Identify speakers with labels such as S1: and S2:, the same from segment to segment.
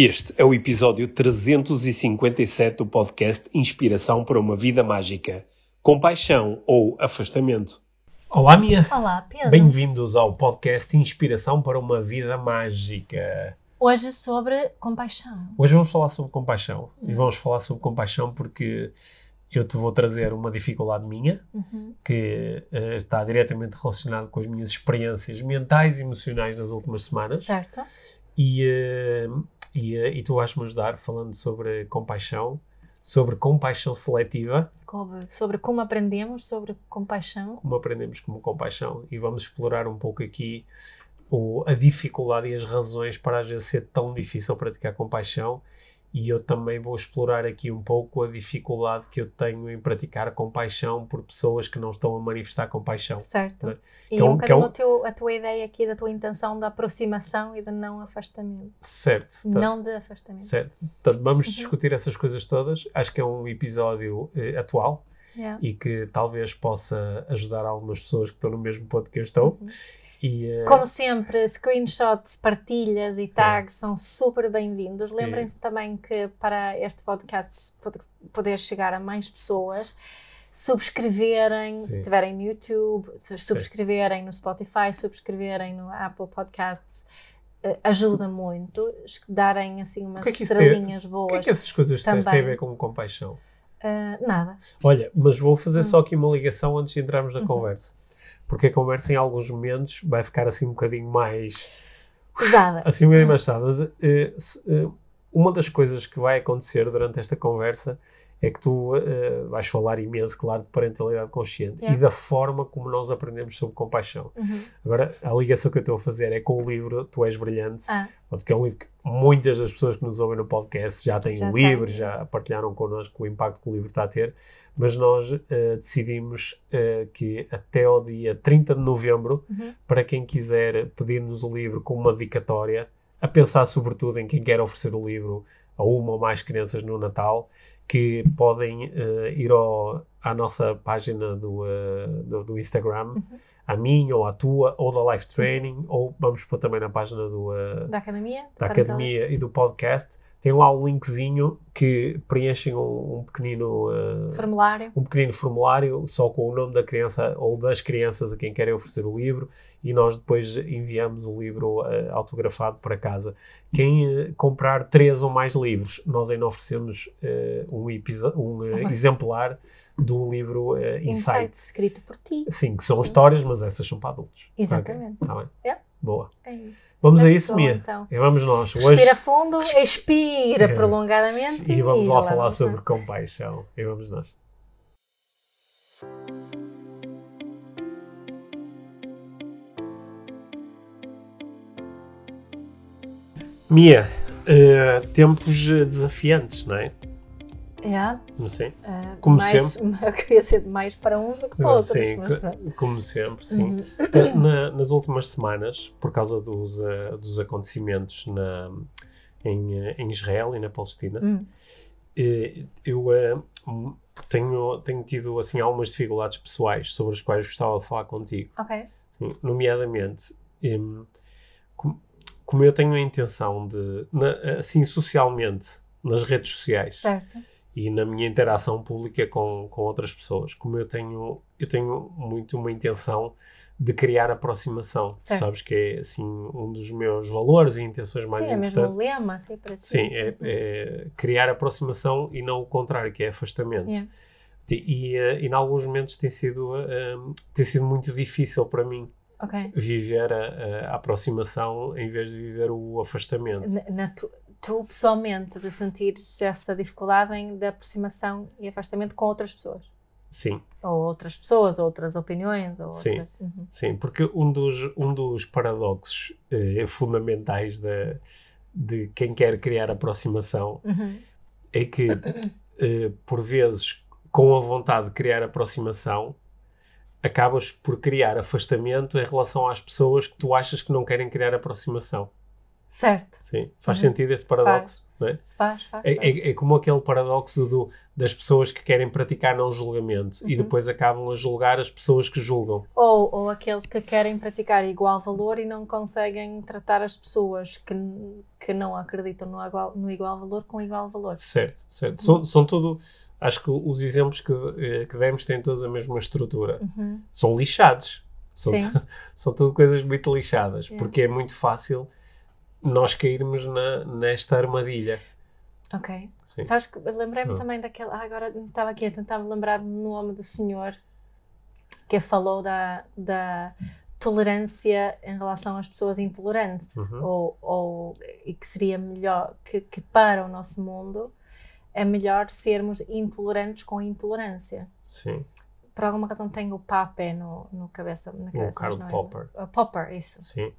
S1: Este é o episódio 357 do podcast Inspiração para uma Vida Mágica. Compaixão ou afastamento. Olá, Mia.
S2: Olá, Pedro.
S1: Bem-vindos ao podcast Inspiração para uma Vida Mágica.
S2: Hoje sobre compaixão.
S1: Hoje vamos falar sobre compaixão. E vamos falar sobre compaixão porque eu te vou trazer uma dificuldade minha
S2: Uhum.
S1: que eh, está diretamente relacionada com as minhas experiências mentais e emocionais nas últimas semanas.
S2: Certo?
S1: E, eh, e, eh, e tu vais-me ajudar falando sobre compaixão, sobre compaixão seletiva,
S2: Sobre- Sobre como aprendemos sobre compaixão.
S1: como aprendemos como compaixão, e vamos explorar um pouco aqui o, a dificuldade e as razões para às vezes ser tão difícil praticar compaixão. E eu também vou explorar aqui um pouco a dificuldade que eu tenho em praticar compaixão por pessoas que não estão a manifestar compaixão.
S2: Certo.
S1: Né?
S2: E
S1: Que é um-
S2: um
S1: é
S2: bocadinho
S1: um-
S2: o teu- a tua ideia aqui da tua intenção da aproximação e de não afastamento.
S1: Certo. Portanto,
S2: Não de afastamento.
S1: certo. Portanto, vamos
S2: Uhum.
S1: discutir essas coisas todas. Acho que é um episódio eh, atual.
S2: Yeah.
S1: e que talvez possa ajudar algumas pessoas que estão no mesmo ponto que eu estou.
S2: Uhum.
S1: E, eh,
S2: Como sempre, screenshots, partilhas e tags são super bem-vindos. Lembrem-se também que para este podcast pod- poder chegar a mais pessoas, subscreverem, se
S1: Sim.
S2: estiverem no YouTube, se subscreverem no Spotify, subscreverem no Apple Podcasts, eh, ajuda muito. Darem assim umas
S1: que é que
S2: estrelinhas
S1: o
S2: boas.
S1: que é que essas coisas têm a ver com compaixão?
S2: Ah, nada.
S1: Olha, mas vou fazer
S2: Hum.
S1: só aqui uma ligação antes de entrarmos na
S2: Uhum.
S1: conversa. Porque a conversa em alguns momentos vai ficar assim um bocadinho mais
S2: Pesada.
S1: assim um bocadinho mais. Mas, eh, eh, uma das coisas que vai acontecer durante esta conversa é que tu eh, vais falar imenso, claro, de parentalidade consciente
S2: Yeah.
S1: e da forma como nós aprendemos sobre compaixão.
S2: Uhum.
S1: Agora, a ligação que eu estou a fazer é com o livro Tu És Brilhante,
S2: Ah,
S1: que é um livro que muitas das pessoas que nos ouvem no podcast já têm
S2: Já
S1: o livro,
S2: têm.
S1: já partilharam connosco o impacto que o livro está a ter, mas nós eh, decidimos eh, que até ao dia 30 de novembro,
S2: Uhum.
S1: para quem quiser pedir-nos o livro com uma dedicatória, a pensar sobretudo em quem quer oferecer o livro a uma ou mais crianças no Natal, que podem eh, ir ao- à nossa página do, eh, do, do Instagram,
S2: Uhum.
S1: à minha ou à tua, ou da Life Training, ou vamos pôr também na página do, eh,
S2: da academia?
S1: da
S2: Parental-
S1: academia e do podcast, tem lá um linkzinho que preenchem um, um pequenino uh,
S2: Formulário.
S1: um pequenino formulário só com o nome da criança ou das crianças a quem querem oferecer o livro e nós depois enviamos o livro uh, autografado para casa. Quem uh, comprar três ou mais livros, nós ainda oferecemos um, um,
S2: Uhum.
S1: exemplar do livro
S2: Insights,
S1: Insights.
S2: escrito por ti.
S1: Sim, que são histórias, mas essas são para adultos.
S2: Exatamente.
S1: Ok, tá bem.
S2: É.
S1: Boa.
S2: É isso.
S1: Vamos a
S2: Vamos
S1: isso, Mia.
S2: então.
S1: E vamos nós.
S2: Respira fundo, expira
S1: É.
S2: prolongadamente
S1: E vamos lá falar
S2: vamos
S1: sobre compaixão. E vamos nós. Mia, eh, tempos desafiantes, não é?
S2: É,
S1: Não sei.
S2: eh,
S1: Como
S2: mais, Eu queria ser mais para uns do que para outros.
S1: Sim,
S2: mas
S1: como sempre, sim.
S2: Uhum.
S1: Eh, na- nas últimas semanas, por causa dos, eh, dos acontecimentos na, em, eh, em Israel e na Palestina,
S2: Hum,
S1: Eh, eu tenho, tenho tido assim algumas dificuldades pessoais sobre as quais gostava de falar contigo,
S2: ok.
S1: Sim, nomeadamente hum, com- como eu tenho a intenção de, na- assim socialmente, nas redes sociais
S2: Certo.
S1: E na minha interação pública com, com outras pessoas, como eu tenho, eu tenho muito uma intenção de criar aproximação,
S2: Certo.
S1: sabes que é assim um dos meus valores e intenções mais
S2: Sim, é mesmo
S1: importantes.
S2: o lema, assim, para ti.
S1: Sim, é, é criar aproximação e não o contrário, que é afastamento.
S2: Yeah.
S1: E, e, eh, e em alguns momentos tem sido, eh, tem sido muito difícil para mim
S2: Ok.
S1: viver a, a aproximação em vez de viver o afastamento.
S2: Na, na tu, tu, pessoalmente, de sentires essa dificuldade em, de aproximação e afastamento com outras pessoas.
S1: Sim,
S2: Ou outras pessoas, ou outras opiniões, ou
S1: Sim.
S2: outras... Uhum.
S1: sim, porque um dos, um dos paradoxos eh, fundamentais da, de quem quer criar aproximação
S2: Uhum.
S1: é que, eh, por vezes, com a vontade de criar aproximação, acabas por criar afastamento em relação às pessoas que tu achas que não querem criar aproximação.
S2: Certo.
S1: Sim. Faz
S2: Uhum.
S1: sentido esse paradoxo? não é?
S2: Faz, faz.
S1: É,
S2: faz.
S1: é- é como aquele paradoxo do, das pessoas que querem praticar não julgamento e
S2: Uhum.
S1: depois acabam a julgar as pessoas que julgam.
S2: Ou, ou aqueles que querem praticar igual valor e não conseguem tratar as pessoas que, que não acreditam no igual, no igual valor com igual valor.
S1: Certo, certo. São, são tudo. Acho que os exemplos que, eh, que demos têm todos a mesma estrutura.
S2: Uhum.
S1: São lixados. São, são tudo coisas muito lixadas.
S2: Yeah.
S1: Porque é muito fácil nós cairmos na, nesta armadilha.
S2: Ok.
S1: Sim.
S2: Sabes que lembrei-me
S1: Ah.
S2: também daquele. Ah, agora estava aqui a tentar lembrar-me no nome do senhor que falou da, da tolerância em relação às pessoas intolerantes.
S1: Uhum.
S2: Ou, ou e que seria melhor que, que para o nosso mundo é melhor sermos intolerantes com intolerância.
S1: Sim.
S2: Por alguma razão tenho o Pape no, no cabeça, na cabeça. mas
S1: Karl
S2: não é?
S1: Popper.
S2: Ah, Popper, isso.
S1: Sim.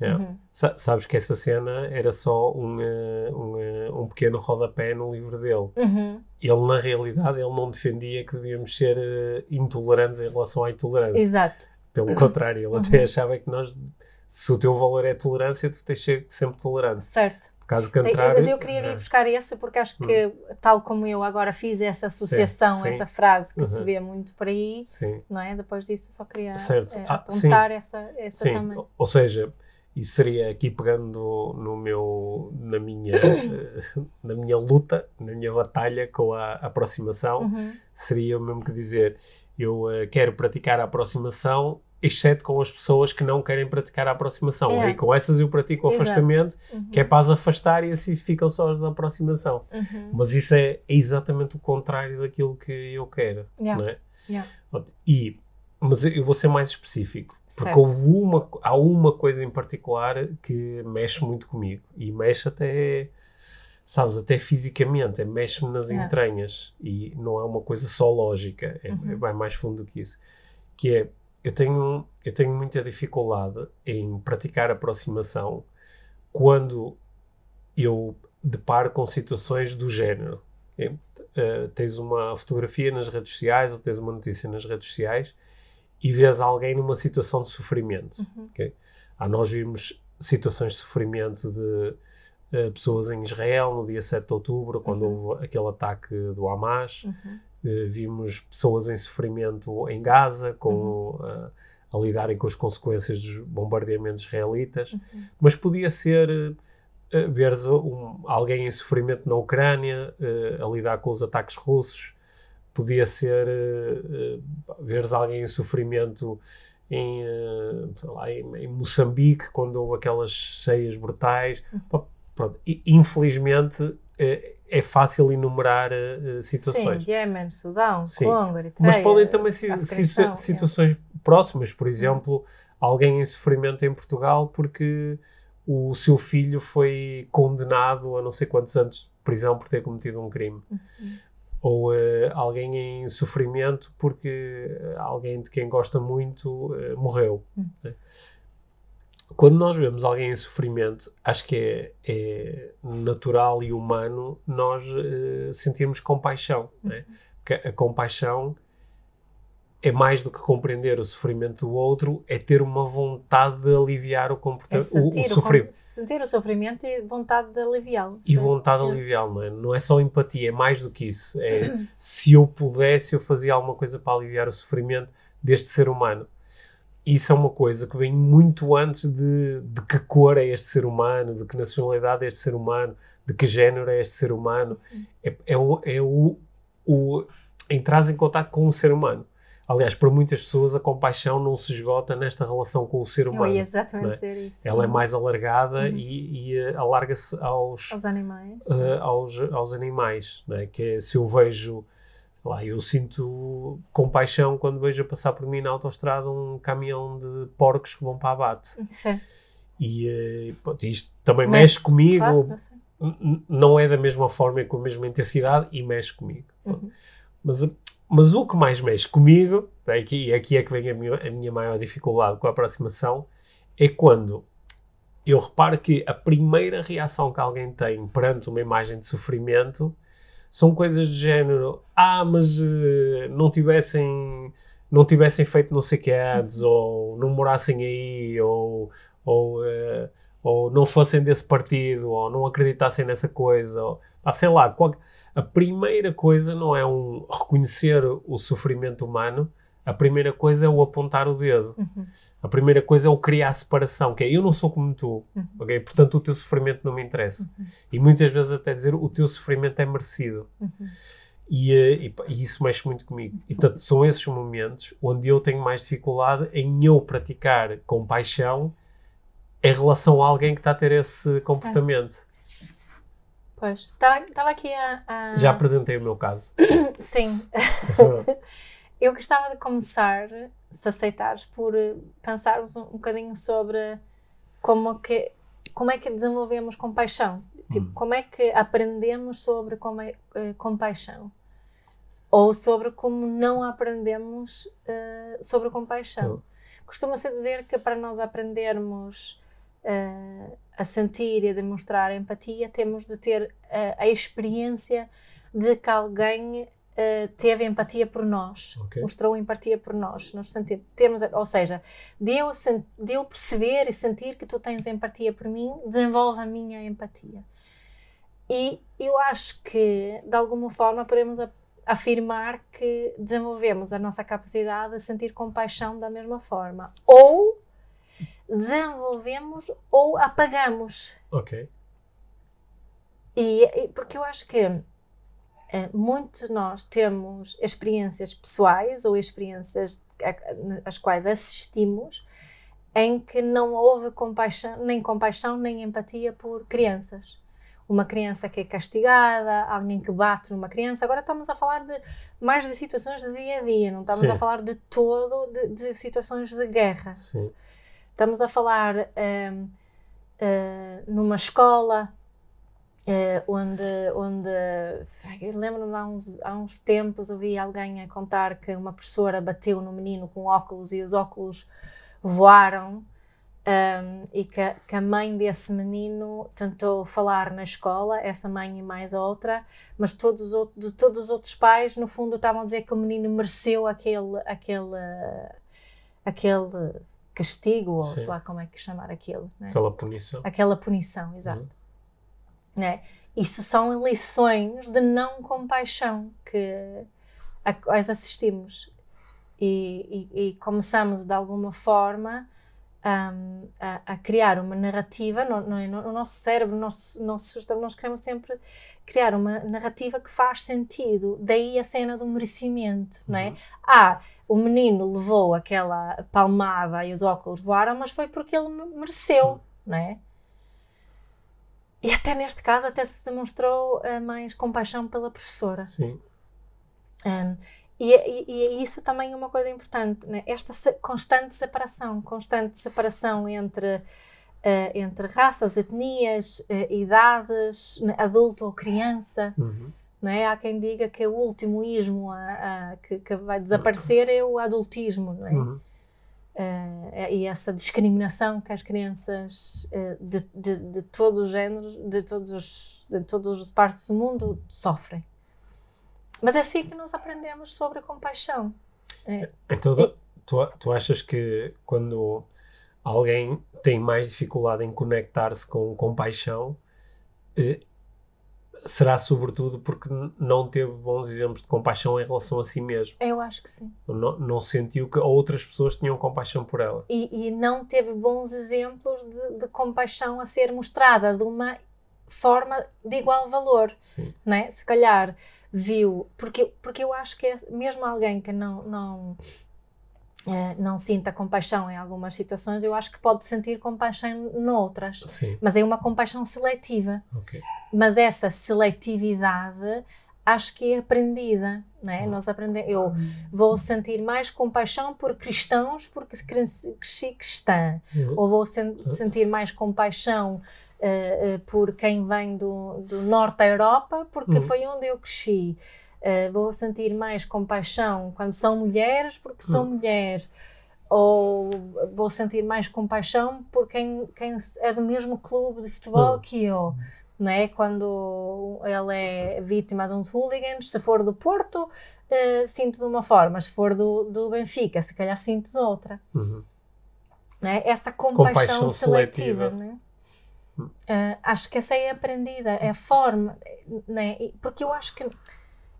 S1: Yeah.
S2: Uhum.
S1: Sa- sabes que essa cena era só um, eh, um, eh, um pequeno rodapé no livro dele.
S2: Uhum.
S1: Ele, na realidade, ele não defendia que devíamos ser eh, intolerantes em relação à intolerância.
S2: Exato.
S1: Pelo contrário, ele
S2: Uhum.
S1: até achava que nós, se o teu valor é tolerância, tu tens de ser sempre tolerante.
S2: Certo.
S1: Caso contrário...
S2: Mas eu queria vir buscar esse porque acho que, tal como eu agora fiz essa associação,
S1: sim.
S2: essa frase que se
S1: Uhum.
S2: vê muito por aí,
S1: Sim,
S2: não é? Depois disso só queria
S1: Certo. Ah,
S2: apontar essa, essa
S1: sim.
S2: também.
S1: Ou seja, isso seria aqui pegando no meu, na minha, eh, na minha luta, na minha batalha com a aproximação,
S2: Uhum.
S1: seria o mesmo que dizer eu eh, quero praticar a aproximação, exceto com as pessoas que não querem praticar a aproximação.
S2: É.
S1: E com essas eu pratico o
S2: Exato.
S1: afastamento,
S2: Uhum.
S1: que é para as afastar e assim ficam só as da aproximação.
S2: Uhum.
S1: Mas isso é, é exatamente o contrário daquilo que eu quero.
S2: Yeah.
S1: Não é?
S2: Yeah.
S1: E, mas eu vou ser mais específico, porque houve uma, há uma coisa em particular que mexe muito comigo e mexe até, sabes, até fisicamente, é, mexe-me nas entranhas e não é uma coisa só lógica, é,
S2: Uhum.
S1: é bem mais fundo do que isso. Que é, eu tenho, eu tenho muita dificuldade em praticar aproximação quando eu deparo com situações do género. É, tens uma fotografia nas redes sociais ou tens uma notícia nas redes sociais e vês alguém numa situação de sofrimento.
S2: Uhum.
S1: ok? Ah, nós vimos situações de sofrimento de eh, pessoas em Israel no dia 7 de outubro, quando
S2: Uhum.
S1: houve aquele ataque do Hamas.
S2: Uhum.
S1: Eh, vimos pessoas em sofrimento em Gaza, com, eh, a lidarem com as consequências dos bombardeamentos israelitas.
S2: Uhum.
S1: Mas podia ser veres um- alguém em sofrimento na Ucrânia, a lidar com os ataques russos. Podia ser eh, eh, veres alguém em sofrimento em, eh, lá, em, em Moçambique, quando houve aquelas cheias brutais. Pá, Pronto. E, infelizmente, é fácil enumerar eh, situações.
S2: Sim, Yemen, Sudão. Congo, Eritreia,
S1: Mas podem também ser situações próximas, por exemplo, alguém em sofrimento em Portugal porque o seu filho foi condenado a não sei quantos anos de prisão por ter cometido um crime.
S2: Uhum.
S1: Ou eh, alguém em sofrimento porque eh, alguém de quem gosta muito eh, morreu.
S2: Hum.
S1: né? Quando nós vemos alguém em sofrimento, acho que é, é natural e humano nós eh, sentirmos compaixão. né?
S2: Uhum.
S1: Porque a compaixão é mais do que compreender o sofrimento do outro, é ter uma vontade de aliviar o
S2: É
S1: comportamento,
S2: sentir,
S1: o
S2: o
S1: sofrimento.
S2: sentir o sofrimento e vontade de aliviá-lo.
S1: E vontade de
S2: É.
S1: aliviá-lo, não é? Não é só empatia, é mais do que isso. É se eu pudesse, eu fazia alguma coisa para aliviar o sofrimento deste ser humano. Isso é uma coisa que vem muito antes de, de que cor é este ser humano, de que nacionalidade é este ser humano, de que género é este ser humano. É, é, o, é o, o entrar em contato com o ser humano. Aliás, para muitas pessoas a compaixão não se esgota nesta relação com o ser
S2: Eu
S1: humano.
S2: ia exatamente
S1: é?
S2: dizer isso.
S1: Ela é mais alargada
S2: Uhum.
S1: e, e, eh, alarga-se aos,
S2: Aos animais.
S1: eh, aos, aos animais, é? Que é, se eu vejo, lá, eu sinto compaixão quando vejo a passar por mim na autoestrada um caminhão de porcos que vão para abate.
S2: Sim,
S1: E eh, pronto, isto também
S2: Mexe,
S1: mexe comigo,
S2: claro, eu
S1: não é da mesma forma e com a mesma intensidade e mexe comigo.
S2: Uhum.
S1: Mas, mas o que mais mexe comigo, aqui, aqui é que vem a minha, a minha maior dificuldade com a aproximação, é quando eu reparo que a primeira reação que alguém tem perante uma imagem de sofrimento são coisas do género: ah, mas eh, não tivessem. Não tivessem feito não sei o que antes, ou não morassem aí, ou, ou, eh, ou não fossem desse partido, ou não acreditassem nessa coisa, ou, ah, sei lá, qual, a primeira coisa não é um reconhecer o sofrimento humano, a primeira coisa é o apontar o dedo.
S2: Uhum.
S1: A primeira coisa é o criar separação, que é eu não sou como tu,
S2: Uhum.
S1: ok? Portanto, o teu sofrimento não me interessa. E muitas vezes até dizer o teu sofrimento é merecido.
S2: Uhum.
S1: E, eh, e, e isso mexe muito comigo. E portanto, são esses momentos onde eu tenho mais dificuldade em eu praticar compaixão em relação a alguém que está a ter esse comportamento.
S2: Pois, estava aqui a, a-
S1: Já apresentei o meu caso.
S2: Sim, eu gostava de começar, se aceitares, por eh, pensarmos um, um bocadinho sobre como, que, como é que desenvolvemos compaixão. Tipo,
S1: Hum.
S2: como é que aprendemos sobre como é, eh, compaixão? Ou sobre como não aprendemos eh, sobre compaixão. Costuma-se dizer que para nós aprendermos eh, a sentir e a demonstrar empatia, temos de ter eh, a experiência de que alguém eh, teve empatia por nós,
S1: Ok.
S2: mostrou empatia por nós, temos, ou seja, de eu, sen- de eu perceber e sentir que tu tens empatia por mim, desenvolve a minha empatia. E eu acho que, de alguma forma, podemos a- afirmar que desenvolvemos a nossa capacidade de sentir compaixão da mesma forma. Ou desenvolvemos ou apagamos.
S1: Ok.
S2: E, e- porque eu acho que eh, muitos de nós temos experiências pessoais ou experiências às quais assistimos em que não houve compaixão, nem compaixão nem empatia por crianças. Uma criança que é castigada, alguém que bate numa criança. Agora estamos a falar de mais de situações de dia a dia, não estamos
S1: Sim.
S2: a falar de todo de, de situações de guerra.
S1: Sim.
S2: Estamos a falar eh, numa escola eh, onde, onde lembro-me há uns, há uns tempos ouvi alguém a contar que uma professora bateu no menino com óculos e os óculos voaram hum, e que, que a mãe desse menino tentou falar na escola, essa mãe e mais outra, mas todos os, outros, todos os outros pais no fundo estavam a dizer que o menino mereceu aquele, aquele, aquele castigo, ou
S1: Sim.
S2: sei lá como é que chamar aquilo, né?
S1: Aquela punição.
S2: aquela punição, exato.
S1: Uhum.
S2: Né? Isso são lições de não compaixão que a quais assistimos e, e- e começamos de alguma forma a, a criar uma narrativa no, no, no nosso cérebro, no nosso, nosso nós queremos sempre criar uma narrativa que faz sentido. Daí a cena do merecimento, não é?
S1: Uhum.
S2: Ah, o menino levou aquela palmada e os óculos voaram, mas foi porque ele me- mereceu, não é? E até neste caso até se demonstrou eh, mais compaixão pela professora.
S1: Sim.
S2: Um, e, e- e isso também é uma coisa importante, né? esta se- constante separação, constante separação entre, eh, entre raças, etnias, eh, idades, né? adulto ou criança.
S1: Uhum.
S2: Não é? Há quem diga que o último ismo a- a- que, que vai desaparecer é o adultismo, não é?
S1: Uhum.
S2: Eh, e essa discriminação que as crianças de, de, de todos os géneros, de todos os, de todas as partes do mundo sofrem. Mas é assim que nós aprendemos sobre a compaixão.
S1: Então, tu- tu, achas que quando alguém tem mais dificuldade em conectar-se com compaixão, eh, será sobretudo porque não teve bons exemplos de compaixão em relação a si mesmo?
S2: Eu acho que sim.
S1: Não, não sentiu que outras pessoas tinham compaixão por ela?
S2: E, e não teve bons exemplos de, de compaixão a ser mostrada de uma forma de igual valor.
S1: Sim.
S2: né? Se calhar viu, porque, porque eu acho que é, mesmo alguém que não, não, eh, não sinta compaixão em algumas situações, eu acho que pode sentir compaixão noutras.
S1: Sim.
S2: Mas é uma compaixão seletiva.
S1: Ok.
S2: Mas essa seletividade acho que é aprendida, né? Nós aprendemos. Eu vou sentir mais compaixão por cristãos porque cresci cresci cristã
S1: Uhum.
S2: ou vou sen- sentir mais compaixão eh, por quem vem do, do norte da Europa, porque
S1: Uhum.
S2: foi onde eu cresci. Eh, vou sentir mais compaixão quando são mulheres, porque sou
S1: Uhum.
S2: mulher. Ou vou sentir mais compaixão por quem, quem é do mesmo clube de futebol
S1: Uhum.
S2: que eu. Não é? Quando ele é vítima de uns hooligans, se for do Porto, eh, sinto de uma forma, se for do, do Benfica, se calhar sinto de outra
S1: Uhum.
S2: né? essa compaixão,
S1: Compaixão
S2: seletiva.
S1: seletiva.
S2: Né? Uh, acho que essa é aprendida, é a forma, né? porque eu acho que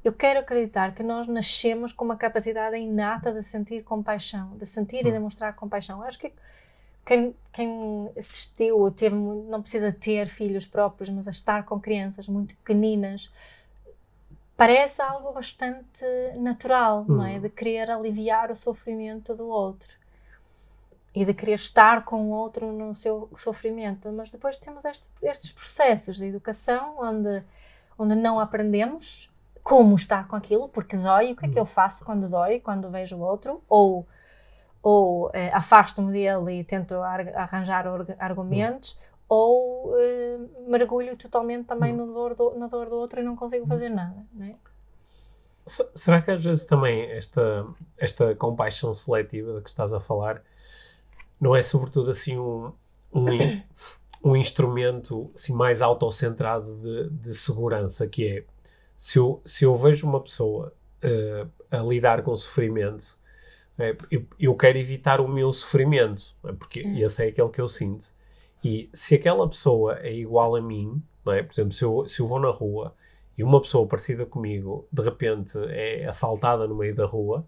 S2: eu quero acreditar que nós nascemos com uma capacidade inata de sentir compaixão, de sentir hum. e demonstrar compaixão. Acho que quem, quem assistiu ou teve, não precisa ter filhos próprios, mas a estar com crianças muito pequeninas, parece algo bastante natural, hum. não é? Hum. De querer aliviar o sofrimento do outro e de querer estar com o outro no seu sofrimento. Mas depois temos este, estes processos de educação onde, onde não aprendemos como estar com aquilo, porque dói. O que é que eu faço quando dói, quando vejo o outro? Ou, ou eh, afasto-me dele e tento ar, arranjar argumentos, ou eh, mergulho totalmente também no dor do, na dor do outro e não consigo fazer nada. Não é?
S1: Será que às vezes também esta, esta compaixão seletiva de que estás a falar não é sobretudo assim um, um, um instrumento assim, mais autocentrado de, de segurança, que é se eu, se eu vejo uma pessoa uh, a lidar com sofrimento, uh, eu, eu quero evitar o meu sofrimento, é? porque é. esse é aquele que eu sinto. E se aquela pessoa é igual a mim, é? por exemplo, se eu, se eu vou na rua e uma pessoa parecida comigo de repente é assaltada no meio da rua,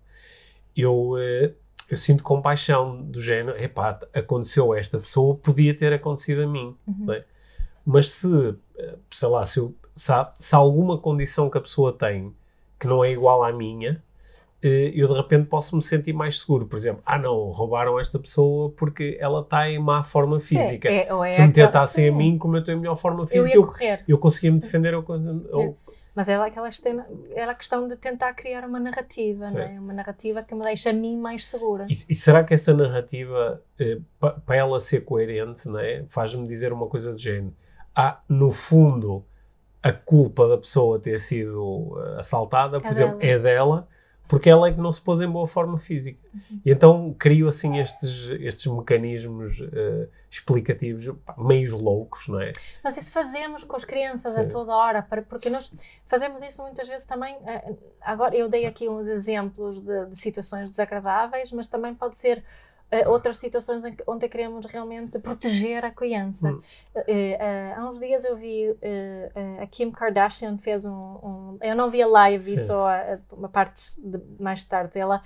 S1: eu, uh, eu sinto compaixão do género, epá, aconteceu a esta pessoa, podia ter acontecido a mim. Uhum. É? Mas se, sei lá, se eu se há, se há alguma condição que a pessoa tem que não é igual à minha, eh, eu de repente posso me sentir mais seguro. Por exemplo, ah não, roubaram esta pessoa porque ela está em má forma física. Sim, é, é Se me tentassem a mim, como eu estou em melhor forma física, eu, eu, eu conseguia me defender. Eu, eu,
S2: mas é aquela cena, era a questão de tentar criar uma narrativa, é? Uma narrativa que me deixa a mim mais segura.
S1: E, e será que essa narrativa, eh, para ela ser coerente, é? Faz-me dizer uma coisa do género. Ah, no fundo, a culpa da pessoa ter sido eh, assaltada, por é exemplo, dela. é dela, porque ela é que não se pôs em boa forma física. Uhum. E então crio assim estes, estes mecanismos uh, explicativos pá, meios loucos, não é?
S2: Mas isso fazemos com as crianças Sim. a toda hora, porque nós fazemos isso muitas vezes também. Uh, agora, eu dei aqui uns exemplos de, de situações desagradáveis, mas também pode ser uh, outras situações que, onde queremos realmente proteger a criança. Hum. Uh, há uns dias eu vi a Kim Kardashian fez um, um, Eu não vi a live, vi só uma parte de, mais tarde. Ela,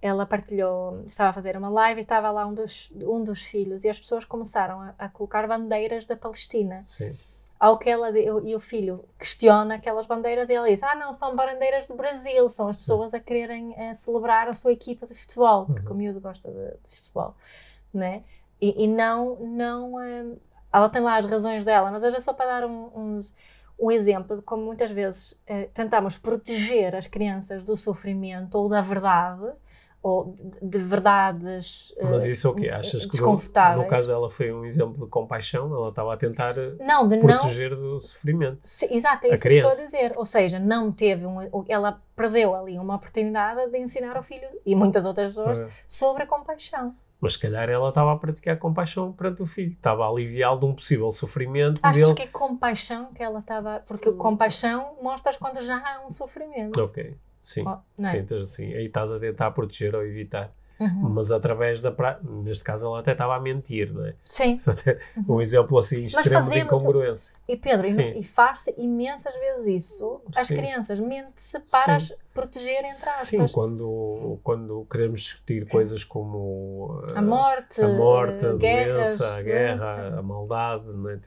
S2: ela partilhou, estava a fazer uma live e estava lá um dos, um dos filhos e as pessoas começaram a, a colocar bandeiras da Palestina.
S1: Sim
S2: ao que ela e o filho questiona aquelas bandeiras e ela diz: Ah, não, são bandeiras do Brasil, são as pessoas a quererem a celebrar a sua equipa de futebol, porque uhum. o miúdo gosta de, de futebol, né? E, e não, não, hum, ela tem lá as razões dela, mas é só para dar um, uns, um exemplo de como muitas vezes uh, tentamos proteger as crianças do sofrimento ou da verdade ou de, de verdades
S1: Mas isso é o quê? Achas que no, no, caso dela foi um exemplo de compaixão? Ela estava a tentar não, de proteger não, do sofrimento.
S2: Exato, é isso criança. que estou a dizer. Ou seja, não teve uma, ela perdeu ali uma oportunidade de ensinar ao filho e muitas outras pessoas é. sobre a compaixão.
S1: Mas se calhar ela estava a praticar compaixão perante o filho, estava a aliviá-lo de um possível sofrimento.
S2: Achas
S1: dele.
S2: que é compaixão que ela estava. Porque compaixão mostras quando já há um sofrimento.
S1: Ok. Sim, oh, sim, então, assim, aí estás a tentar proteger ou evitar. Uhum. Mas através da pra... neste caso ela até estava a mentir, não é?
S2: Sim.
S1: um exemplo assim extremo de incongruência.
S2: E Pedro, Sim. e, faz-se imensas vezes isso às Sim. crianças, mente-se para Sim. as proteger entre aspas.
S1: Sim, quando, quando queremos discutir coisas como
S2: a morte,
S1: a, morte, a guerras, doença, a guerra, a maldade, não é?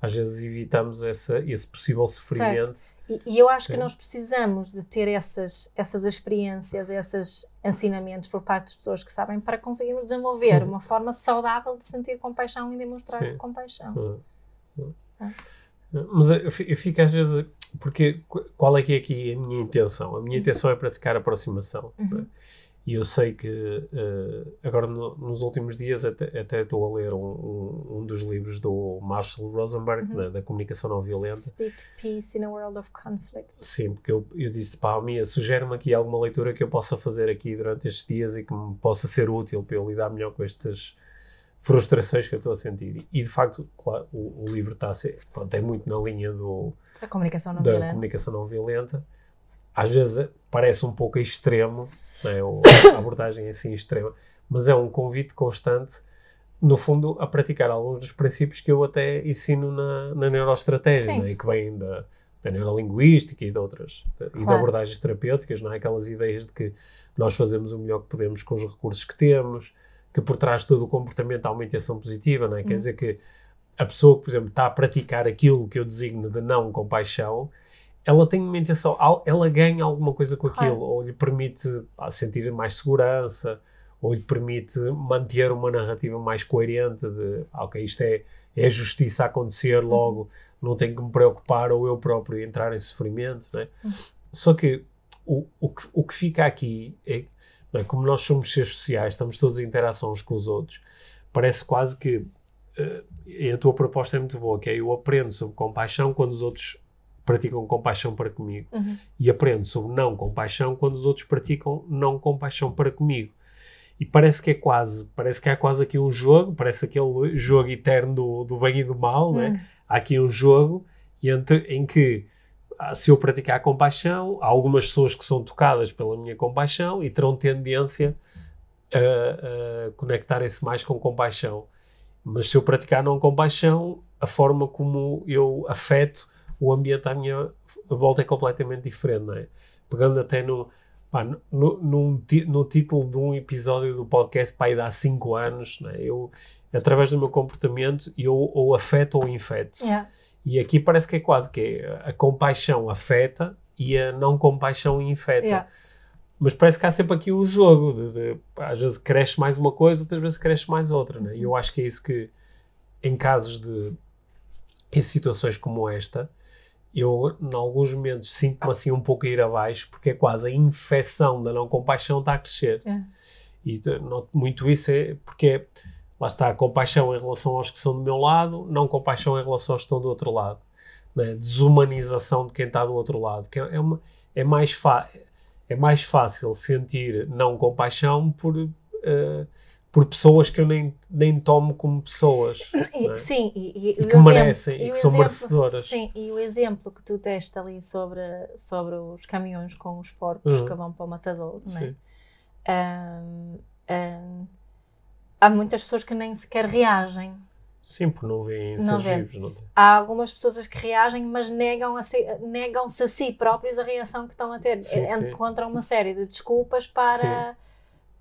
S1: Às vezes evitamos essa, esse possível sofrimento.
S2: E, e, eu acho Sim. que nós precisamos de ter essas, essas experiências, esses ensinamentos por parte das pessoas que sabem para conseguirmos desenvolver uhum. uma forma saudável de sentir compaixão e demonstrar Sim. compaixão. Uhum.
S1: Uhum. Ah. Mas eu fico às vezes, porque qual é que é aqui a minha intenção? A minha intenção é praticar aproximação. É? Uhum. E eu sei que uh, agora no, nos últimos dias até, até estou a ler um, um, um, dos livros do Marshall Rosenberg, uhum. da comunicação não violenta.
S2: Speak Peace in a World of Conflict.
S1: Sim, porque eu, eu disse, pá, a minha, sugere-me aqui alguma leitura que eu possa fazer aqui durante estes dias e que me possa ser útil para eu lidar melhor com estas frustrações que eu estou a sentir. E de facto, claro, o, o livro está a ser, pronto, é muito na linha do,
S2: a comunicação não
S1: da
S2: violenta.
S1: comunicação não violenta. Às vezes parece um pouco extremo é? a abordagem é assim extrema, mas é um convite constante no fundo, a praticar alguns dos princípios que eu até ensino na, na neuroestratégia, né? e que vêm da, da neurolinguística e de outras, claro. e de abordagens terapêuticas, não é? Aquelas ideias de que nós fazemos o melhor que podemos com os recursos que temos, que por trás de todo o comportamento há uma intenção positiva, não é? Hum. Quer dizer que a pessoa que, por exemplo, está a praticar aquilo que eu designo de não compaixão, ela tem uma intenção, ela ganha alguma coisa com claro. aquilo, ou lhe permite sentir mais segurança, ou lhe permite manter uma narrativa mais coerente de, ok, isto é, é justiça a acontecer, uhum. logo não tenho que me preocupar ou eu próprio entrar em sofrimento, né? Uhum. Só que o, o que o que fica aqui é, é, como nós somos seres sociais, estamos todos em interação uns com os outros, parece quase que uh, a tua proposta é muito boa, que é eu aprendo sobre compaixão quando os outros praticam compaixão para comigo uhum. e aprendo sobre não compaixão quando os outros praticam não compaixão para comigo e parece que é quase, parece que há quase aqui um jogo, parece aquele jogo eterno do, do bem e do mal, hum. né? há aqui um jogo entre, em que ah, se eu praticar compaixão, há algumas pessoas que são tocadas pela minha compaixão e terão tendência a, a conectarem-se mais com compaixão. Mas se eu praticar não compaixão, a forma como eu afeto o ambiente à minha volta é completamente diferente, não é? Pegando até no, Pá, no, no, no, título de um episódio do podcast pai há 5 anos, né, eu, através do meu comportamento, eu ou afeto ou infeto. Yeah. E aqui parece que é quase que é, a compaixão afeta e a não compaixão infeta. Yeah. Mas parece que há sempre aqui um jogo de, de, às vezes cresce mais uma coisa, outras vezes cresce mais outra. Né? E eu acho que é isso que, em casos de. em situações como esta, eu, em alguns momentos, sinto-me assim um pouco a ir abaixo, porque é quase a infecção da não compaixão está a crescer. É. E noto muito isso é porque lá está a compaixão em relação aos que são do meu lado, não compaixão em relação aos que estão do outro lado. Né? Desumanização de quem está do outro lado. Que é, é uma, é, mais é mais fácil sentir não compaixão por. Uh, por pessoas que eu nem, nem tomo como pessoas.
S2: E, é? Sim, e, e,
S1: e que exemplo, merecem e, que são merecedoras.
S2: Sim, e o exemplo que tu deste ali sobre, sobre os caminhões com os porcos uhum. que vão para o matador, não é? Um, um, há muitas pessoas que nem sequer reagem.
S1: Sim, porque não veem não seres vivos. Não
S2: há algumas pessoas que reagem, mas negam a si, negam-se a si próprios a reação que estão a ter. Sim, Encontram sim. uma série de desculpas para. Sim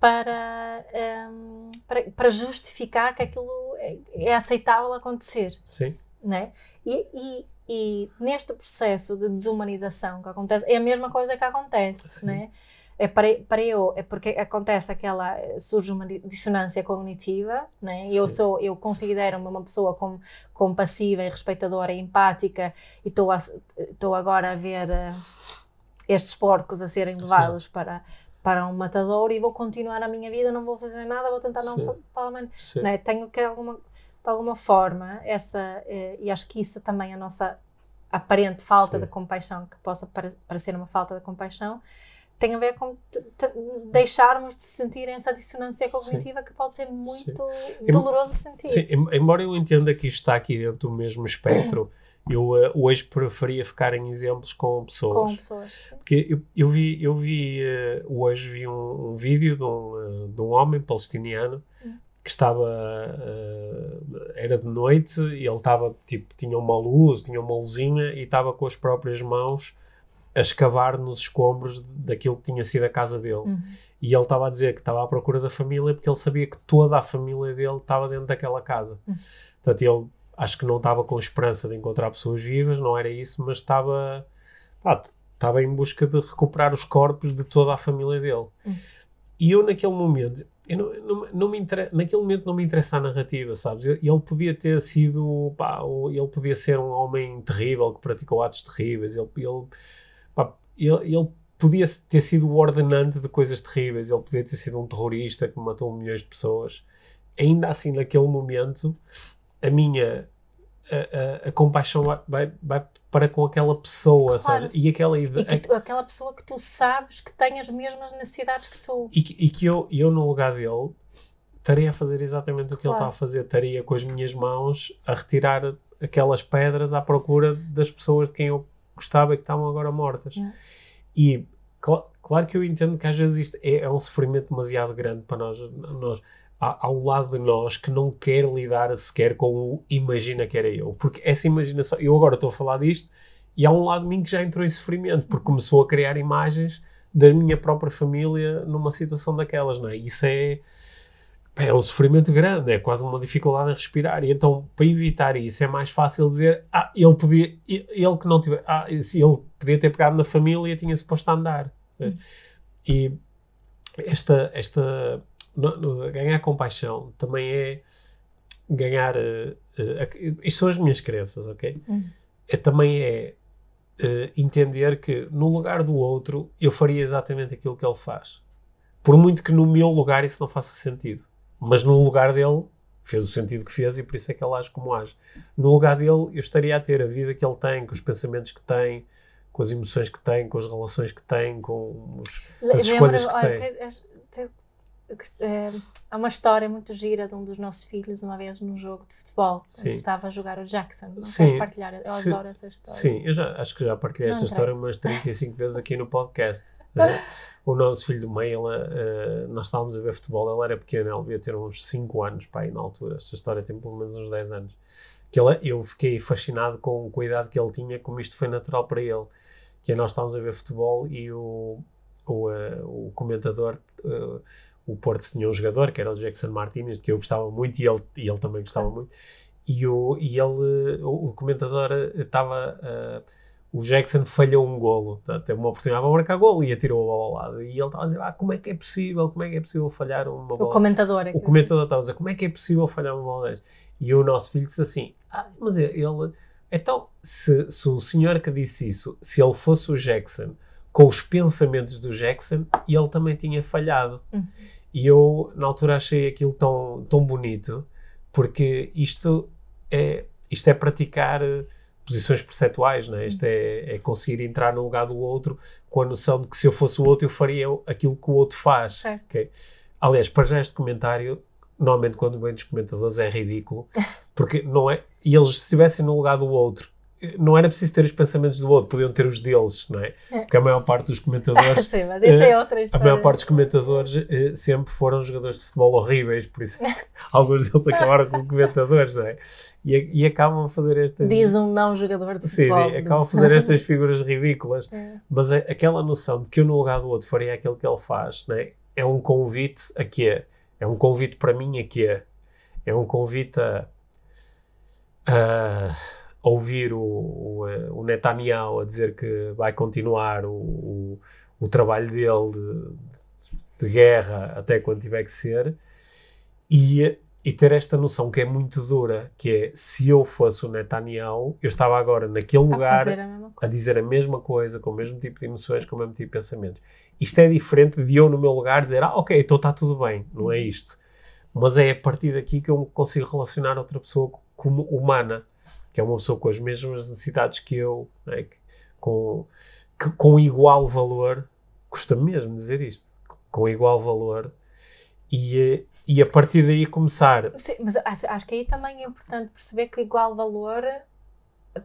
S2: para, um, para, para, justificar que aquilo é, é, aceitável acontecer.
S1: Sim.
S2: Né? E, e, e, neste processo de desumanização que acontece, é a mesma coisa que acontece. Sim. Né? É para, para eu, é porque acontece aquela, surge uma dissonância cognitiva, né? eu sou, eu considero-me uma pessoa com, compassiva e respeitadora e empática e estou agora a ver uh, estes porcos a serem levados para para um matador e vou continuar a minha vida, não vou fazer nada, vou tentar não falar mais. Né? Tenho que, alguma, de alguma forma, essa, eh, e acho que isso também, a nossa aparente falta Sim. de compaixão, que possa parecer uma falta de compaixão, tem a ver com deixarmos de sentir essa dissonância cognitiva Sim. que pode ser muito Sim. doloroso sentir.
S1: Sim, embora eu entenda que isto está aqui dentro do mesmo espectro. Eu uh, hoje preferia ficar em exemplos com pessoas.
S2: Com pessoas. Sim.
S1: Porque eu, eu vi, eu vi uh, hoje vi um, um vídeo de um, uh, de um homem palestiniano hum. que estava, era de noite e ele estava, tipo, tinha uma luz, tinha uma luzinha e estava com as próprias mãos a escavar nos escombros daquilo que tinha sido a casa dele. Uhum. E ele estava a dizer que estava à procura da família porque ele sabia que toda a família dele estava dentro daquela casa. Uhum. Portanto, ele acho que não estava com esperança de encontrar pessoas vivas, não era isso, mas estava, pá, estava em busca de recuperar os corpos de toda a família dele. Hum. E eu, naquele momento, eu não, não, não me inter... naquele momento não me interessa a narrativa, sabes? Ele podia ter sido, pá, ele podia ser um homem terrível que praticou atos terríveis, ele, ele, pá, ele, ele podia ter sido o ordenante de coisas terríveis, ele podia ter sido um terrorista que matou milhões de pessoas. Ainda assim, naquele momento, a minha a, a, a compaixão vai, vai, para com aquela pessoa, claro. E aquela
S2: e que tu, aquela pessoa que tu sabes que tem as mesmas necessidades que tu.
S1: E que, e que eu, eu, no lugar dele, estaria a fazer exatamente o que claro. ele está a fazer. Estaria com as minhas mãos a retirar aquelas pedras à procura das pessoas de quem eu gostava e que estavam agora mortas. Yeah. E cl claro que eu entendo que às vezes isto é, é um sofrimento demasiado grande para nós, nós um lado de nós que não quer lidar sequer com o imagina que era eu. Porque essa imaginação, eu agora estou a falar disto e há um lado de mim que já entrou em sofrimento, porque começou a criar imagens da minha própria família numa situação daquelas, não é? Isso é, é um sofrimento grande, é quase uma dificuldade em respirar. E então, para evitar isso, é mais fácil dizer, ah, ele podia, ele que não tiver, ah, ele podia ter pegado na família, tinha-se posto a andar. Hum. E esta, esta no, no, ganhar compaixão também é ganhar, uh, uh, isto são as minhas crenças, ok? Hum. É, também é uh, entender que no lugar do outro eu faria exatamente aquilo que ele faz. Por muito que no meu lugar isso não faça sentido. Mas no lugar dele fez o sentido que fez e por isso é que ele age como age. No lugar dele eu estaria a ter a vida que ele tem, com os pensamentos que tem, com as emoções que tem, com as relações que tem, com os, as escolhas que tem.
S2: É, há uma história muito gira de um dos nossos filhos, uma vez num jogo de futebol, Sim. estava a jogar o Jackson. Não Sim. queres partilhar? Eu Sim. adoro essa história.
S1: Sim, eu já, acho que já partilhei essa história umas 35 vezes aqui no podcast. Né? o nosso filho do meio, ele, uh, nós estávamos a ver futebol, ele era pequeno, ele devia ter uns 5 anos, pai, na altura. Esta história tem pelo menos uns 10 anos. Que ele, eu fiquei fascinado com a cuidado que ele tinha, como isto foi natural para ele. Que é, nós estávamos a ver futebol e o, o, uh, o comentador. Uh, o Porto tinha um jogador que era o Jackson Martinez, que eu gostava muito e ele, e ele também gostava muito. E, o, e ele, o, o comentador estava. Uh, o Jackson falhou um golo, tá, teve uma oportunidade para marcar golo e atirou a bola ao lado. E ele estava a dizer: ah, como é que é possível? Como é que é possível falhar uma bola?
S2: O comentador. É
S1: o comentador estava a dizer: como é que é possível falhar uma bola desta? E o nosso filho disse assim: ah, mas ele. Então, se, se o senhor que disse isso, se ele fosse o Jackson, com os pensamentos do Jackson, ele também tinha falhado. Uhum. E eu, na altura, achei aquilo tão, tão bonito, porque isto é, isto é praticar eh, posições perceptuais, não é? Isto é, é, conseguir entrar no lugar do outro com a noção de que se eu fosse o outro, eu faria aquilo que o outro faz. Certo. Okay? Aliás, para já este comentário, normalmente quando vem dos comentadores é ridículo, porque não é. E eles, se estivessem no lugar do outro não era preciso ter os pensamentos do outro, podiam ter os deles, não é? é. Porque a maior parte dos comentadores.
S2: Sim, mas isso é eh, outra história.
S1: A maior parte dos comentadores uh, sempre foram jogadores de futebol horríveis, por isso alguns deles acabaram como comentadores, não é? E, e, acabam a fazer estas.
S2: Diz um não jogador de futebol.
S1: Sim, acabam a fazer estas figuras ridículas. É. Mas a, aquela noção de que eu no lugar do outro faria aquilo que ele faz, não é? É um convite a que é. É um convite para mim a que é. É um convite a. a ouvir o, o, eh, o, Netanyahu a dizer que vai continuar o, o, o trabalho dele de, de, guerra até quando tiver que ser e, e ter esta noção que é muito dura, que é se eu fosse o Netanyahu, eu estava agora naquele lugar a, a dizer a mesma coisa, com o mesmo tipo de emoções, com o mesmo tipo de pensamentos. Isto é diferente de eu no meu lugar dizer, ah, ok, então está tudo bem, não é isto. Mas é a partir daqui que eu consigo relacionar outra pessoa como humana que é uma pessoa com as mesmas necessidades que eu, né, que, com, que, com igual valor, custa mesmo dizer isto, com igual valor, e, e a partir daí começar.
S2: Sim, mas acho que aí também é importante perceber que igual valor,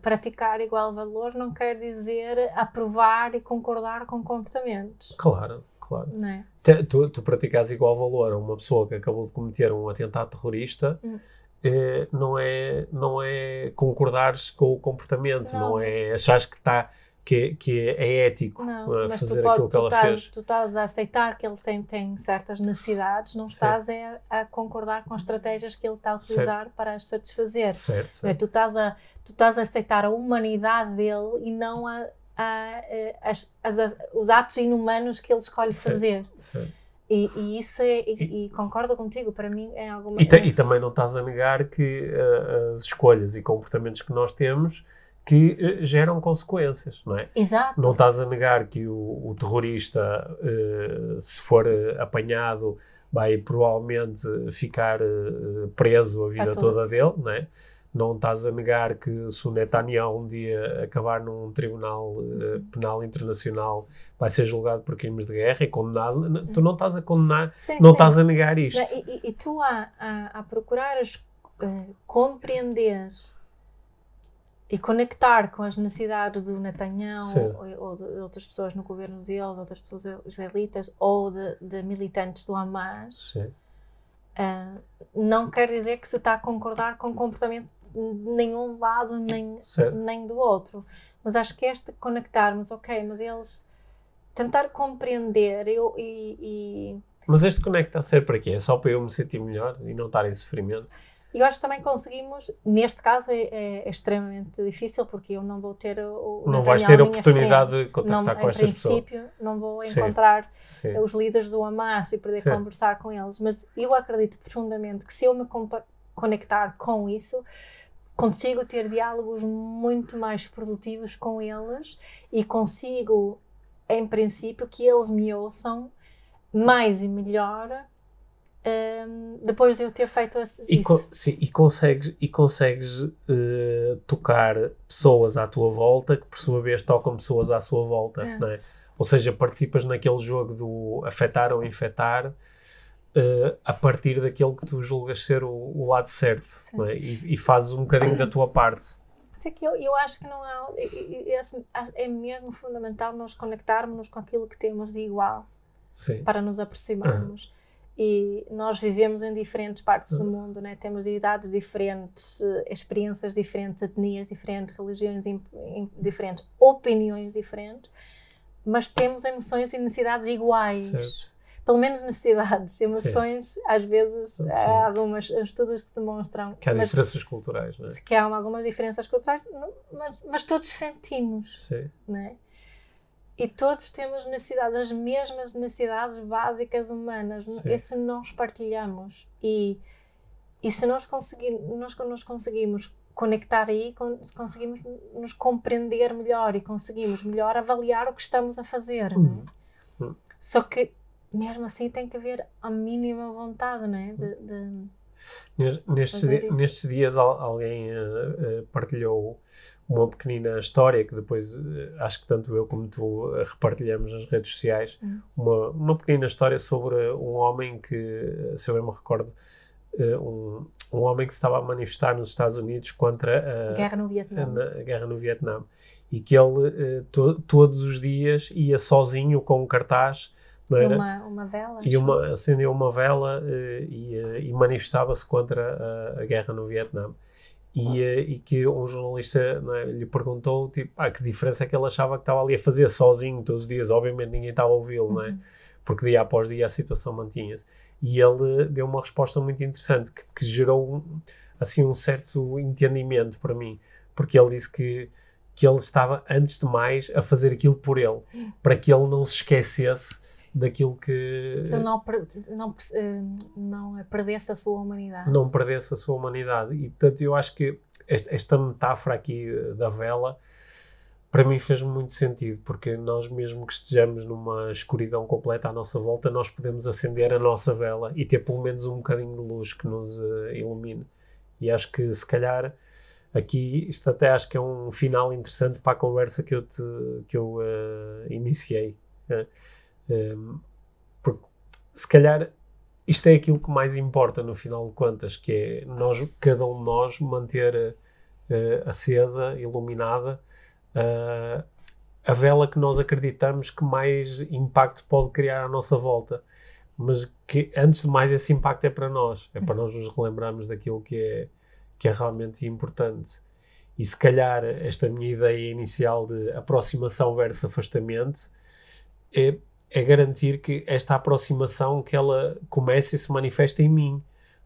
S2: praticar igual valor, não quer dizer aprovar e concordar com comportamentos.
S1: Claro, claro.
S2: É?
S1: Tu, tu praticas igual valor a uma pessoa que acabou de cometer um atentado terrorista. Hum é, não, é, não é concordares com o comportamento, não, não é achares que está que, que é ético
S2: não, uh, fazer pode, aquilo que ela estás, fez. Tu estás a aceitar que ele tem, tem certas necessidades, não estás a, a, concordar com as estratégias que ele está a utilizar certo. para as satisfazer.
S1: Certo,
S2: certo. É, tu, estás a, tu estás a aceitar a humanidade dele e não a, a, as, as, os atos inumanos que ele escolhe fazer. Certo. E, e, isso é, e, e, concordo contigo, para mim é algo.
S1: E, te, e também não estás a negar que uh, as escolhas e comportamentos que nós temos que uh, geram consequências, não é?
S2: Exato.
S1: Não estás a negar que o, o terrorista, uh, se for apanhado, vai provavelmente ficar preso a vida toda dele, não é? Não estás a negar que se o Netanyahu um dia acabar num tribunal uh, penal internacional vai ser julgado por crimes de guerra e condenado, tu não estás a condenar, sim, não sim. estás a negar isto.
S2: E, e, e tu a, a, a procurar uh, compreender e conectar com as necessidades do Netanyahu ou, ou, de outras pessoas no governo dele, outras pessoas israelitas ou de, de militantes do Hamas, Uh, não quer dizer que se está a concordar com o comportamento de nenhum lado nem, nem do outro. Mas acho que este conectarmos, ok, mas eles tentar compreender eu, e, e.
S1: Mas este conecta a ser para quê? É só para eu me sentir melhor e não estar em sofrimento?
S2: E eu acho que também conseguimos, neste caso é, é, é, extremamente difícil porque eu não vou ter o
S1: Não vais ter a oportunidade frente. de contactar não, com estas pessoas.
S2: Em princípio, não vou encontrar sim, sim. os líderes do Hamas e poder sim. conversar com eles, mas eu acredito profundamente que se eu me conectar com isso, consigo ter diálogos muito mais produtivos com eles e consigo, em princípio, que eles me ouçam mais e melhor um, depois de eu ter feito isso.
S1: E, co sim, e consegues, e consegues uh, tocar pessoas à tua volta que, por sua vez, tocam pessoas à sua volta, é. não é? Ou seja, participas naquele jogo do afetar ou infectar uh, a partir daquele que tu julgas ser o, o lado certo é? e, e, fazes um bocadinho da tua parte.
S2: É que eu, eu acho que não há. É mesmo fundamental nós conectarmos com aquilo que temos de igual Sim. para nos aproximarmos. Uhum e nós vivemos em diferentes partes do uhum. mundo, né? temos idades diferentes, eh, experiências diferentes, etnias diferentes, religiões diferentes, opiniões diferentes, mas temos emoções e necessidades iguais. Certo. Pelo menos necessidades, emoções, Sim. às vezes, Sim. há algumas estudos que demonstram
S1: que há diferenças culturais, não é?
S2: que há algumas diferenças culturais, mas, mas todos sentimos, Sim. não é? e todos temos necessidades, as mesmas necessidades básicas humanas. Sim. Esse nós partilhamos. E, e se nós, conseguir, nós, nós conseguimos conectar aí, conseguimos nos compreender melhor e conseguimos melhor avaliar o que estamos a fazer. É? Uhum. Uhum. Só que, mesmo assim, tem que haver a mínima vontade né? de, de
S1: Nestes, nestes dias alguém uh, uh, partilhou uma pequenina história que depois uh, acho que tanto eu como tu repartilhamos nas redes sociais. Uhum. Uma, uma pequenina história sobre um homem que, se eu bem me recordo, um, um homem que se estava a manifestar nos Estados Unidos contra
S2: a guerra no Vietnã,
S1: a, a guerra no Vietnã e que ele to, todos os dias ia sozinho com um cartaz
S2: e uma, uma vela.
S1: E uma, acendeu uma vela uh, e, uh, e manifestava-se contra a, a, guerra no Vietnã. E, uh, e que um jornalista é, lhe perguntou tipo, ah, que diferença é que ele achava que estava ali a fazer sozinho todos os dias. Obviamente ninguém estava a ouvi-lo, uhum. é? Uhum. Porque dia após dia a situação mantinha-se. E ele deu uma resposta muito interessante que, que gerou um, assim um certo entendimento para mim. Porque ele disse que que ele estava, antes de mais, a fazer aquilo por ele, hum. para que ele não se esquecesse daquilo que.
S2: Então não, não, eh, não perdesse a sua humanidade.
S1: Não perdesse a sua humanidade. E portanto eu acho que esta metáfora aqui eh, da vela para mim fez muito sentido, porque nós mesmo que estejamos numa escuridão completa à nossa volta, nós podemos acender a nossa vela e ter pelo menos um bocadinho de luz que nos uh, ilumine. E acho que se calhar aqui isto até acho que é um final interessante para a conversa que eu, te, que eu uh, iniciei. Uh, um, porque se calhar isto é aquilo que mais importa no final de contas, que é nós, cada um de nós manter uh, acesa, iluminada, uh, a vela que nós acreditamos que mais impacto pode criar à nossa volta. Mas que, antes de mais, esse impacto é para nós. É para nós nos relembrarmos daquilo que é, que é realmente importante. E se calhar esta minha ideia inicial de aproximação versus afastamento é é garantir que esta aproximação que ela comece e se manifeste em mim.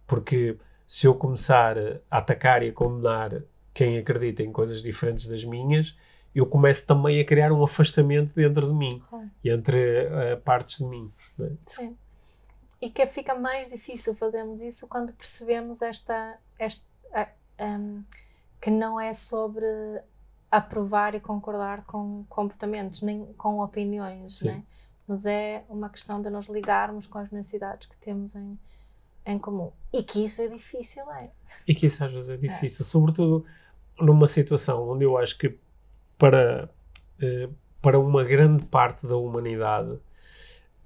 S1: Porque se eu começar a atacar e a condenar quem acredita em coisas diferentes das minhas, eu começo também a criar um afastamento dentro de mim claro. e entre uh, partes de mim.
S2: É? Sim. E que fica mais difícil fazermos isso quando percebemos esta, esta uh, um, que não é sobre aprovar e concordar com comportamentos, nem com opiniões, né? Mas é uma questão de nos ligarmos com as necessidades que temos em, em comum. E que isso é difícil, é.
S1: E que isso às vezes é difícil, é. sobretudo numa situação onde eu acho que para, eh, para uma grande parte da humanidade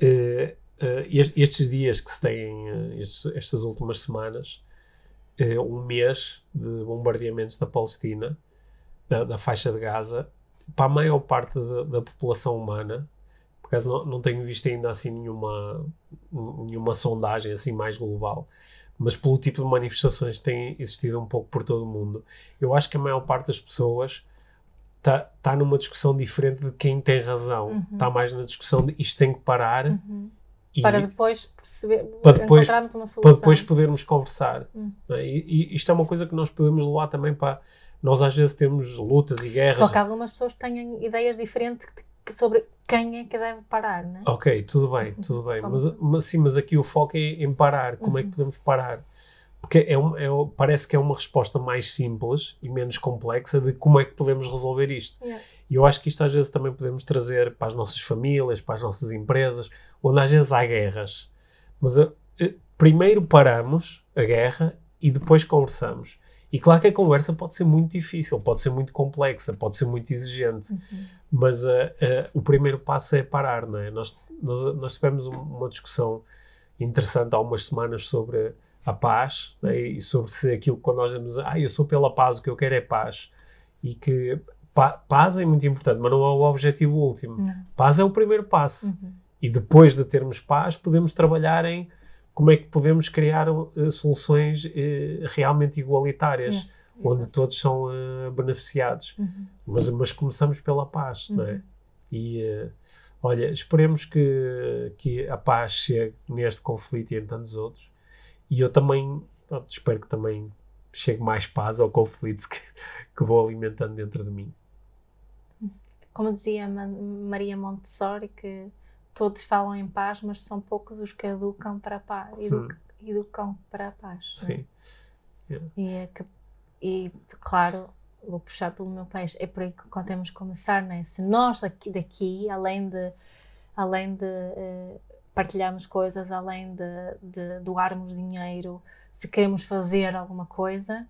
S1: eh, eh, estes dias que se têm, estas últimas semanas, um mês de bombardeamentos da Palestina, da, da faixa de Gaza, para a maior parte da, da população humana, por acaso não, não tenho visto ainda assim nenhuma, nenhuma sondagem assim mais global, mas pelo tipo de manifestações que têm existido um pouco por todo o mundo, eu acho que a maior parte das pessoas está tá numa discussão diferente de quem tem razão. Está mais na discussão de isto tem que parar.
S2: Uhum. E, para depois perceber,
S1: para depois,
S2: encontrarmos uma solução.
S1: Para depois podermos conversar.
S2: Uhum.
S1: É? E, e, isto é uma coisa que nós podemos levar também para. Nós às vezes temos lutas e guerras.
S2: Só que algumas pessoas têm ideias diferentes sobre quem é que deve parar, não é?
S1: Ok, tudo bem, tudo bem. Mas, mas, sim, mas aqui o foco é em parar. Como uhum. é que podemos parar? Porque é, um, é parece que é uma resposta mais simples e menos complexa de como é que podemos resolver isto.
S2: Yeah.
S1: E eu acho que isto às vezes também podemos trazer para as nossas famílias, para as nossas empresas, onde às vezes há guerras. Mas a, a, primeiro paramos a guerra e depois conversamos. E claro que a conversa pode ser muito difícil, pode ser muito complexa, pode ser muito exigente,
S2: uhum.
S1: mas uh, uh, o primeiro passo é parar, não é? Nós, nós, nós tivemos uma discussão interessante há umas semanas sobre a paz né? e sobre se aquilo quando nós dizemos, ah, eu sou pela paz, o que eu quero é paz, e que pa paz é muito importante, mas não é o objetivo último.
S2: Não.
S1: Paz é o primeiro passo.
S2: Uhum.
S1: E depois de termos paz, podemos trabalhar em como é que podemos criar uh, soluções uh, realmente igualitárias,
S2: yes,
S1: onde todos são uh, beneficiados.
S2: Uhum.
S1: Mas, mas, começamos pela paz,
S2: uhum.
S1: não é? E olha, esperemos que, que a paz chegue neste conflito e em tantos outros. E eu também pronto, espero que também chegue mais paz ao conflito que, que vou alimentando dentro de mim.
S2: Como dizia Maria Montessori, que todos falam em paz, mas são poucos os que educam para a paz. Edu hum. Educam para a paz.
S1: É? Sim.
S2: Yeah. E, é que, e, claro, vou puxar pelo meu país, é por aí que temos que começar, né? Se nós aqui daqui, além de, além de uh, partilharmos coisas, além de, de, doarmos dinheiro, se queremos fazer alguma coisa,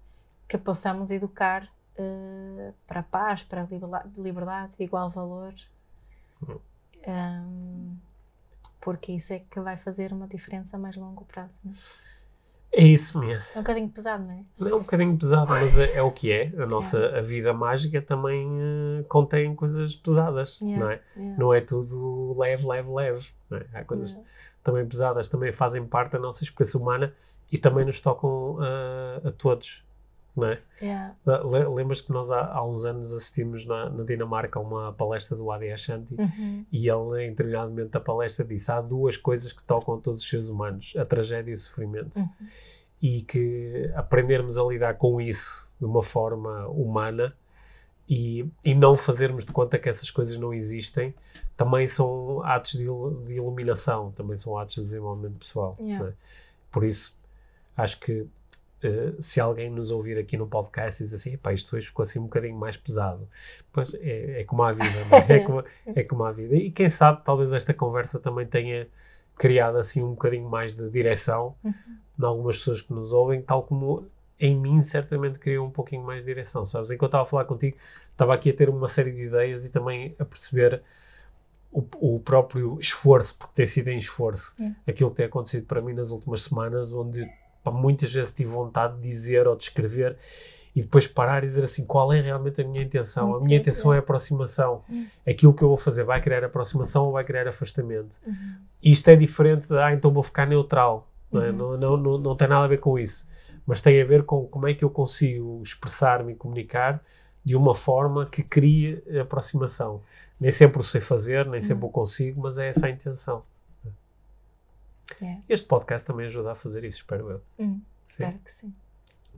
S2: que possamos educar uh, para a paz, para a liberdade, igual valor.
S1: Hum.
S2: Um, porque isso é que vai fazer uma diferença a mais longo prazo. Não é?
S1: É isso mesmo.
S2: É um bocadinho pesado, não é?
S1: Não é um bocadinho pesado, mas é, é o que é. A nossa é. a vida mágica também uh, contém coisas pesadas,
S2: yeah.
S1: não é?
S2: Yeah.
S1: Não é tudo leve, leve, leve. É? Há coisas yeah. também pesadas, também fazem parte da nossa experiência humana e também nos tocam uh, a todos não é?
S2: Yeah.
S1: Lembras que nós há, há, uns anos assistimos na, na, Dinamarca a uma palestra do Adi Ashanti
S2: uhum.
S1: e ele, em determinado momento da palestra, disse: há duas coisas que tocam todos os seres humanos, a tragédia e o sofrimento.
S2: Uhum.
S1: E que aprendermos a lidar com isso de uma forma humana e, e não fazermos de conta que essas coisas não existem também são atos de, de iluminação, também são atos de desenvolvimento pessoal.
S2: Yeah.
S1: É? Por isso, acho que Uh, se alguém nos ouvir aqui no podcast e diz assim, pá, isto hoje ficou assim um bocadinho mais pesado, pois é, é como a vida, é? é? como, é como a vida. E quem sabe, talvez esta conversa também tenha criado assim um bocadinho mais de direção
S2: uhum.
S1: em algumas pessoas que nos ouvem, tal como em mim certamente criou um pouquinho mais de direção, sabes? Enquanto estava a falar contigo, estava aqui a ter uma série de ideias e também a perceber o, o próprio esforço, porque tem sido em esforço, aquilo que tem acontecido para mim nas últimas semanas, onde pá, muitas vezes tive vontade de dizer ou de escrever e depois parar e dizer assim qual é realmente a minha intenção.
S2: Muito
S1: a minha intenção é, aproximação.
S2: Uhum.
S1: Aquilo que eu vou fazer vai criar aproximação ou vai criar afastamento.
S2: Uhum.
S1: Isto é diferente de, ah, então vou ficar neutral. Não, é?
S2: Uhum.
S1: não, não, não, não tem nada a ver com isso. Mas tem a ver com como é que eu consigo expressar-me e comunicar de uma forma que crie aproximação. Nem sempre o sei fazer, nem sempre o consigo, mas é essa a intenção.
S2: Yeah.
S1: Este podcast também ajuda a fazer isso, espero eu.
S2: Hum, espero que sim.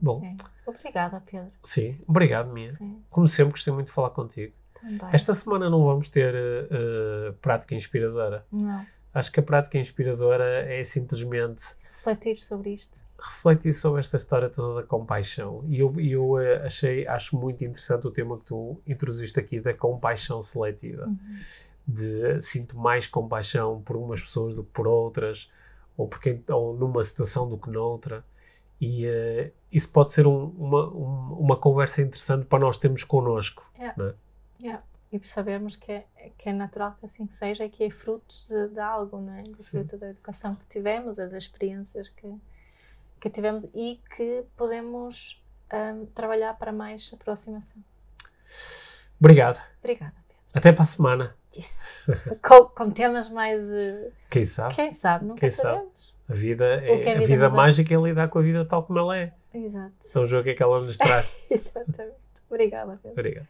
S1: Bom.
S2: É Obrigada, Pedro.
S1: Sim, obrigado, Mia.
S2: Sim.
S1: Como sempre, gostei muito de falar contigo.
S2: Também.
S1: Esta semana não vamos ter uh, prática inspiradora.
S2: Não.
S1: Acho que a prática inspiradora é simplesmente
S2: refletir sobre isto.
S1: Refletir sobre esta história toda da compaixão. E eu, eu uh, achei, acho muito interessante o tema que tu introduziste aqui da compaixão seletiva.
S2: Uhum.
S1: De sinto mais compaixão por umas pessoas do que por outras ou, porque, ou numa situação do que noutra. E uh, isso pode ser um, uma, um, uma conversa interessante para nós termos connosco.
S2: Yeah.
S1: É?
S2: Yeah. E sabermos que é, que é natural que assim seja e que é fruto de, de algo, não é? De fruto da educação que tivemos, as experiências que, que tivemos e que podemos um, trabalhar para mais aproximação.
S1: Obrigado.
S2: Obrigada, Pedro.
S1: Até para a semana.
S2: Yes. com, com, temas mais. Uh,
S1: quem sabe?
S2: Quem sabe, nunca Quem sabemos. Sabe?
S1: A vida, é, é a vida, a vida mágica é lidar com a vida tal como ela é.
S2: Exato.
S1: É um jogo que, é que ela nos traz.
S2: Exatamente. Obrigada.
S1: Pedro. Obrigado.